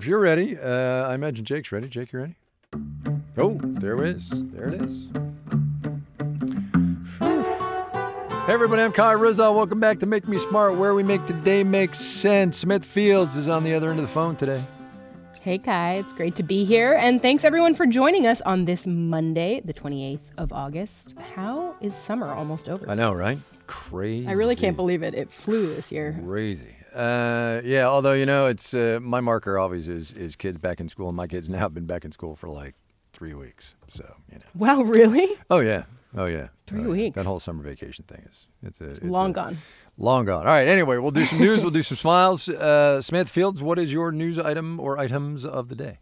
If you're ready, uh, I imagine Jake's ready. Jake, you ready? Oh, there it is. There it is. Hey everybody, I'm Kai Ryssdal. Welcome back to Make Me Smart, where we make today make sense. Sam Fields is on the other end of the phone today. Hey Kai, it's great to be here, and thanks everyone for joining us on this Monday, the 28th of August. How is summer almost over? I know, right? Crazy. I really can't believe it. It flew this year. Crazy. Uh, yeah, although you know, it's uh, my marker always is is kids back in school, and my kids now have been back in school for like three weeks. So you know. Wow, really? Oh yeah. Oh yeah, three oh, weeks. That whole summer vacation thing is it's a it's long a, gone. Long gone. All right. Anyway, we'll do some news. we'll do some smiles. Uh, Sam Fields, what is your news item or items of the day?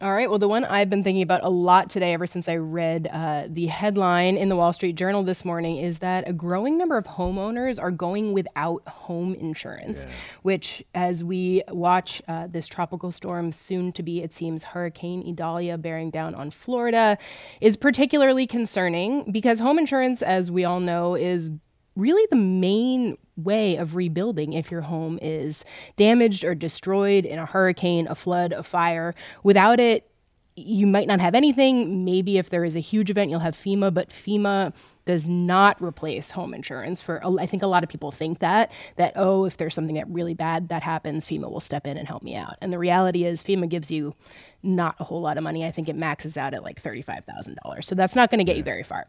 All right. Well, the one I've been thinking about a lot today, ever since I read uh, the headline in the Wall Street Journal this morning, is that a growing number of homeowners are going without home insurance, yeah. which, as we watch uh, this tropical storm, soon to be, it seems, Hurricane Idalia bearing down on Florida, is particularly concerning because home insurance, as we all know, is really the main way of rebuilding if your home is damaged or destroyed in a hurricane, a flood, a fire. Without it, you might not have anything. Maybe if there is a huge event, you'll have FEMA, but FEMA does not replace home insurance for I think a lot of people think that that oh if there's something that really bad that happens FEMA will step in and help me out. And the reality is FEMA gives you not a whole lot of money. I think it maxes out at like $35,000. So that's not going to get you very far.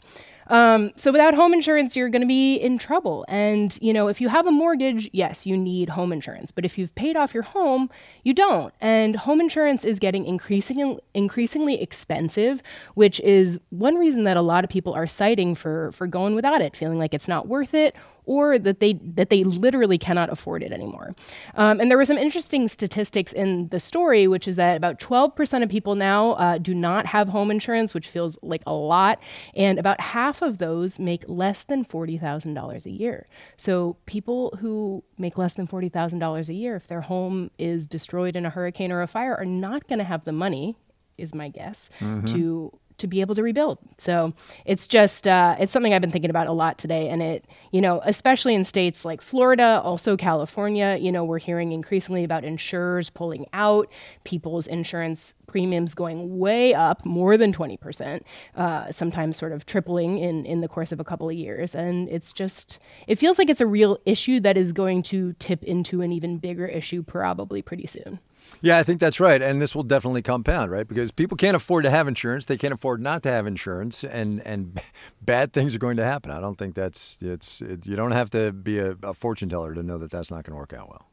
Um, so without home insurance, you're going to be in trouble. And, you know, if you have a mortgage, yes, you need home insurance. But if you've paid off your home, you don't. And home insurance is getting increasingly, increasingly expensive, which is one reason that a lot of people are citing for, for going without it, feeling like it's not worth it or that they that they literally cannot afford it anymore. Um, and there were some interesting statistics in the story, which is that about 12% of people now uh, do not have home insurance, which feels like a lot, and about half of those make less than $40,000 a year. So people who make less than $40,000 a year, if their home is destroyed in a hurricane or a fire, are not going to have the money is my guess mm-hmm. to to be able to rebuild. So it's just uh, it's something I've been thinking about a lot today, and it you know especially in states like Florida, also California, you know we're hearing increasingly about insurers pulling out, people's insurance premiums going way up, more than twenty percent, uh, sometimes sort of tripling in in the course of a couple of years, and it's just it feels like it's a real issue that is going to tip into an even bigger issue probably pretty soon. Yeah, I think that's right. And this will definitely compound, right? Because people can't afford to have insurance. They can't afford not to have insurance and, and bad things are going to happen. I don't think that's, it's, it, you don't have to be a, a fortune teller to know that that's not going to work out well.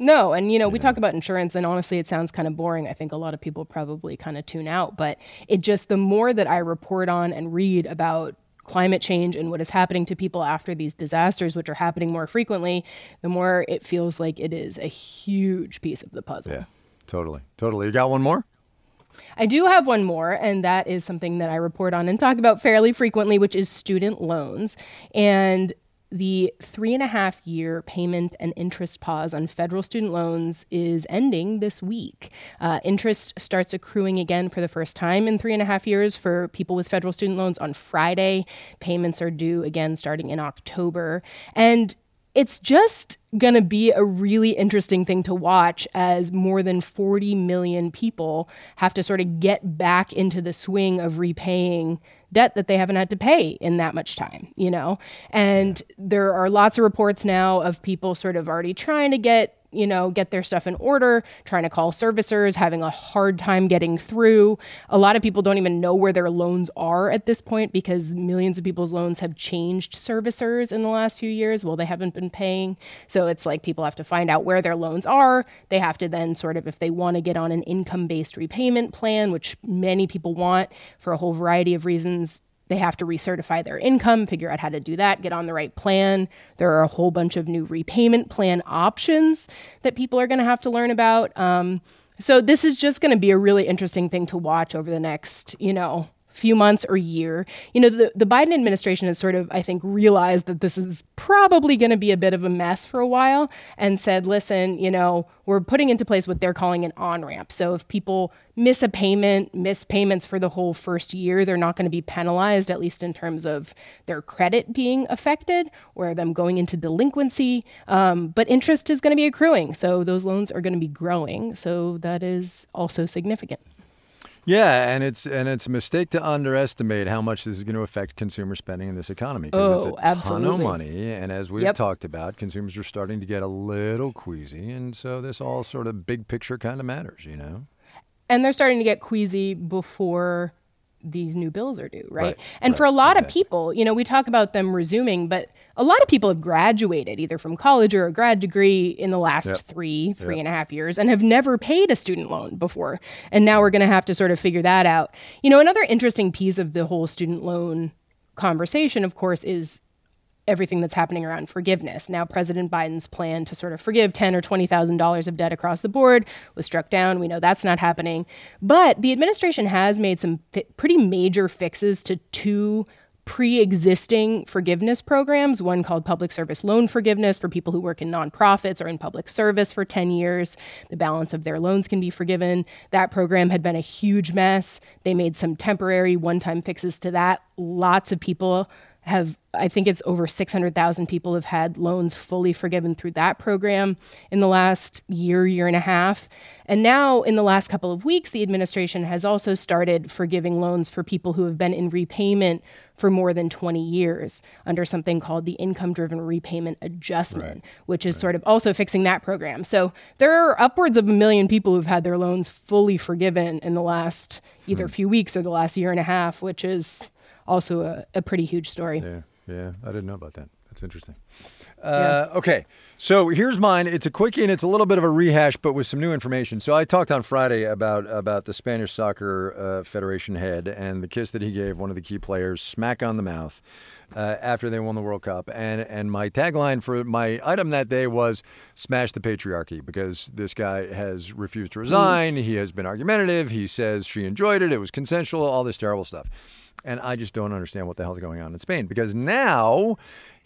No, and you know, we talk about insurance and honestly it sounds kind of boring. I think a lot of people probably kind of tune out, but it just the more that I report on and read about climate change and what is happening to people after these disasters, which are happening more frequently, the more it feels like it is a huge piece of the puzzle. Yeah. Totally. Totally. You got one more? I do have one more, and that is something that I report on and talk about fairly frequently, which is student loans. And the three and a half year payment and interest pause on federal student loans is ending this week. Uh, interest starts accruing again for the first time in three and a half years for people with federal student loans on Friday. Payments are due again starting in October. And it's just going to be a really interesting thing to watch as more than 40 million people have to sort of get back into the swing of repaying debt that they haven't had to pay in that much time, you know? And there are lots of reports now of people sort of already trying to get you know, get their stuff in order, trying to call servicers, having a hard time getting through. A lot of people don't even know where their loans are at this point because millions of people's loans have changed servicers in the last few years. Well, they haven't been paying. So it's like people have to find out where their loans are. They have to then sort of, if they want to get on an income based repayment plan, which many people want for a whole variety of reasons, they have to recertify their income, figure out how to do that, get on the right plan. There are a whole bunch of new repayment plan options that people are going to have to learn about. Um, so this is just going to be a really interesting thing to watch over the next, you know, few months or year. You know, the, the Biden administration has sort of, I think, realized that this is probably going to be a bit of a mess for a while and said, listen, you know, we're putting into place what they're calling an on ramp. So if people miss a payment, miss payments for the whole first year, they're not going to be penalized, at least in terms of their credit being affected or them going into delinquency. Um, but interest is going to be accruing. So those loans are going to be growing. So that is also significant. Yeah, and it's and it's a mistake to underestimate how much this is going to affect consumer spending in this economy. Oh, it's a absolutely. ton of money, and as we've Yep. talked about, consumers are starting to get a little queasy, and so this all sort of big picture kind of matters, you know. and they're starting to get queasy before these new bills are due, right? Right, and right, for a lot of people, you know, we talk about them resuming, but a lot of people have graduated either from college or a grad degree in the last Yep. three, three and a half years and have never paid a student loan before. And now we're going to have to sort of figure that out. You know, another interesting piece of the whole student loan conversation, of course, is everything that's happening around forgiveness. Now, President Biden's plan to sort of forgive ten or twenty thousand dollars of debt across the board was struck down. We know that's not happening, but the administration has made some fi- pretty major fixes to two pre-existing forgiveness programs one called public service loan forgiveness for people who work in nonprofits or in public service for 10 years. The balance of their loans can be forgiven. That program had been a huge mess. They made some temporary one-time fixes to that. Lots of people have I think it's over 600,000 people have had loans fully forgiven through that program in the last year, year and a half. And now, in the last couple of weeks, the administration has also started forgiving loans for people who have been in repayment for more than 20 years under something called the income driven repayment adjustment, which is sort of also fixing that program. So there are upwards of a million people who've had their loans fully forgiven in the last either hmm. few weeks or the last year and a half, which is also a, a pretty huge story. Yeah, yeah, I didn't know about that. That's interesting. Uh, Okay, so here's mine. It's a quickie and it's a little bit of a rehash, but with some new information. So I talked on Friday about about the Spanish Soccer uh, Federation head and the kiss that he gave one of the key players, smack on the mouth, uh, after they won the World Cup. And and my tagline for my item that day was "Smash the patriarchy" because this guy has refused to resign. He has been argumentative. He says she enjoyed it. It was consensual. All this terrible stuff. And I just don't understand what the hell's going on in Spain because now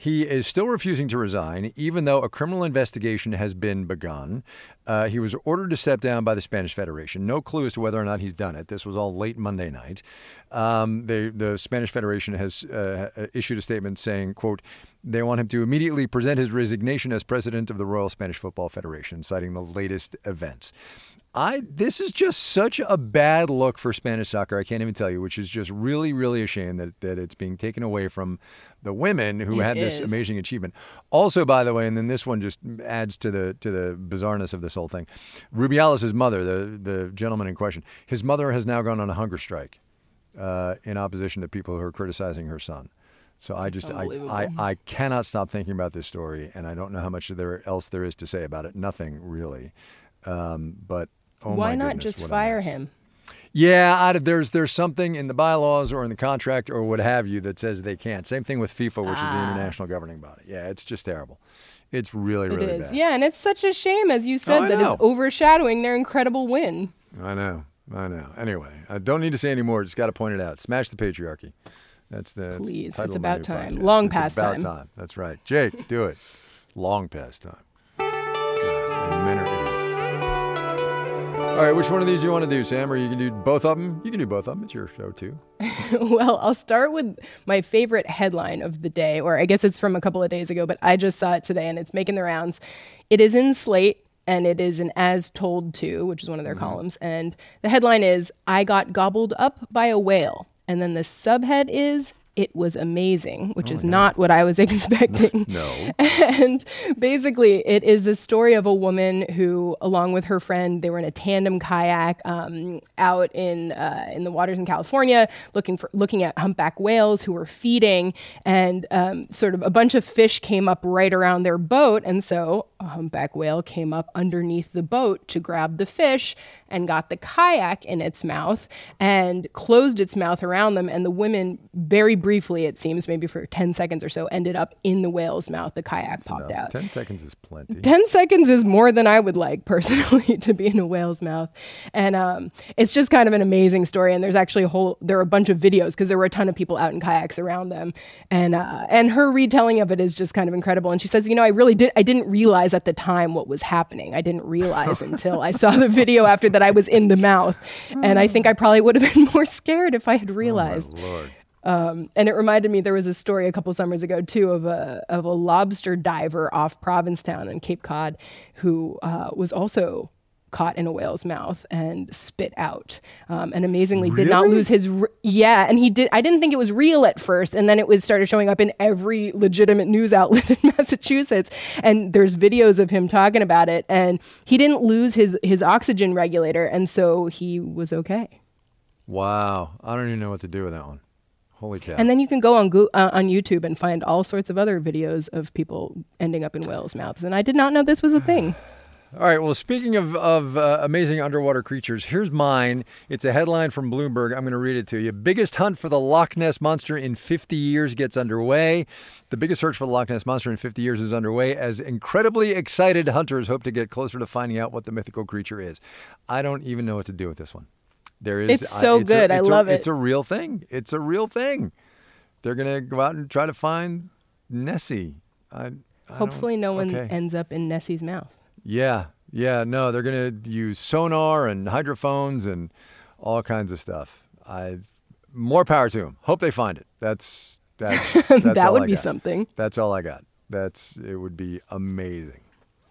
he is still refusing to resign, even though a criminal investigation has been begun. Uh, he was ordered to step down by the Spanish Federation. No clue as to whether or not he's done it. This was all late Monday night. Um, they, the Spanish Federation has uh, issued a statement saying, "quote They want him to immediately present his resignation as president of the Royal Spanish Football Federation, citing the latest events." I this is just such a bad look for Spanish soccer. I can't even tell you, which is just really, really a shame that, that it's being taken away from the women who It had this amazing achievement. Also, by the way, and then this one just adds to the to the bizarreness of this whole thing. Rubiales' mother, the the gentleman in question, his mother has now gone on a hunger strike uh, in opposition to people who are criticizing her son. So I just I. I I cannot stop thinking about this story, and I don't know how much there else there is to say about it. Nothing really. Um, but oh Why not goodness, just fire him? Yeah, of, there's there's something in the bylaws or in the contract or what have you that says they can't. Same thing with FIFA, which is the Ah. international governing body. Yeah, it's just terrible. It's really It really is. bad. Yeah, and it's such a shame, as you said, I that know. it's overshadowing their incredible win. I know, I know. Anyway, I don't need to say any more. Just got to point it out. Smash the patriarchy. That's the that's Please, title it's about time. podcast. Long It's past about time. time. That's right. Jake, do it. Long past time. God, men are idiots. All right, which one of these do you want to do, Sam? Or you can do both of them? You can do both of them. It's your show too. well, I'll start with my favorite headline of the day, or I guess it's from a couple of days ago, but I just saw it today and it's making the rounds. It is in Slate and it is an As Told To, which is one of their mm-hmm. columns. And the headline is I Got Gobbled Up by a Whale. And then the subhead is It was amazing, which is not what I was expecting. No. and basically, it is the story of a woman who, along with her friend, they were in a tandem kayak um, out in uh, in the waters in California, looking for looking at humpback whales who were feeding, and um, sort of a bunch of fish came up right around their boat, and so a humpback whale came up underneath the boat to grab the fish and got the kayak in its mouth and closed its mouth around them. And the women, very briefly, it seems, maybe for 10 seconds or so, ended up in the whale's mouth. The kayak That's popped enough. out. 10 seconds is plenty. 10 seconds is more than I would like personally to be in a whale's mouth. And um, it's just kind of an amazing story. And there's actually a whole, there are a bunch of videos because there were a ton of people out in kayaks around them. And, uh, and her retelling of it is just kind of incredible. And she says, you know, I really did, I didn't realize at the time what was happening. I didn't realize until I saw the video after that I was in the mouth. And I think I probably would have been more scared if I had oh, realized. Oh um, and it reminded me there was a story a couple summers ago too of a of a lobster diver off Provincetown in Cape Cod who uh, was also caught in a whale's mouth and spit out. Um, and amazingly, really? did not lose his. Re- yeah, and he did. I didn't think it was real at first, and then it was started showing up in every legitimate news outlet in Massachusetts. And there's videos of him talking about it, and he didn't lose his his oxygen regulator, and so he was okay. Wow, I don't even know what to do with that one. Holy cow! And then you can go on Go- uh, on YouTube and find all sorts of other videos of people ending up in whales' mouths. And I did not know this was a thing. All right. Well, speaking of, of uh, amazing underwater creatures, here's mine. It's a headline from Bloomberg. I'm going to read it to you. Biggest hunt for the Loch Ness Monster in 50 years gets underway. The biggest search for the Loch Ness Monster in 50 years is underway as incredibly excited hunters hope to get closer to finding out what the mythical creature is. I don't even know what to do with this one. There is. It's so it's good. A, I love a, it. It's a real thing. It's a real thing. They're going to go out and try to find Nessie. I, I Hopefully, no one okay. ends up in Nessie's mouth. Yeah, yeah, no, they're going to use sonar and hydrophones and all kinds of stuff. I more power to them. Hope they find it. That's that's, that's that would be something. That's all I got. That's it would be amazing.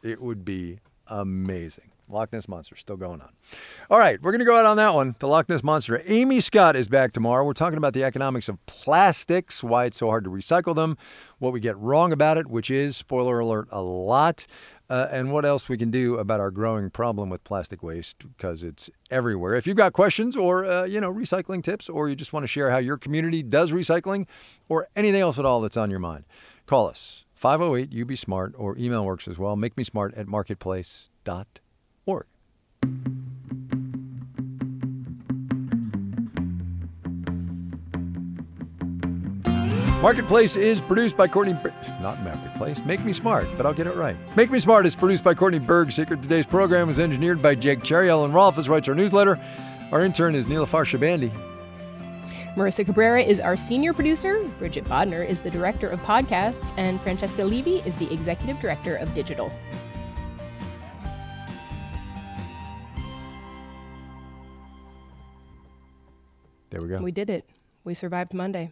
It would be amazing. Loch Ness Monster still going on. All right, we're going to go out on that one. The Loch Ness Monster. Amy Scott is back tomorrow. We're talking about the economics of plastics, why it's so hard to recycle them, what we get wrong about it, which is, spoiler alert, a lot uh, and what else we can do about our growing problem with plastic waste because it's everywhere. If you've got questions or uh, you know recycling tips, or you just want to share how your community does recycling, or anything else at all that's on your mind, call us 508 UB Smart or email works as well. Make me smart at marketplace.org. Marketplace is produced by Courtney. Ber- Not Marketplace. Make Me Smart, but I'll get it right. Make Me Smart is produced by Courtney Bergsieker Today's program is engineered by Jake Cherry. Ellen Rolfes writes our newsletter. Our intern is Neelafar Shabandi. Marissa Cabrera is our senior producer. Bridget Bodnar is the director of podcasts, and Francesca Levy is the executive director of digital. There we go. We did it. We survived Monday.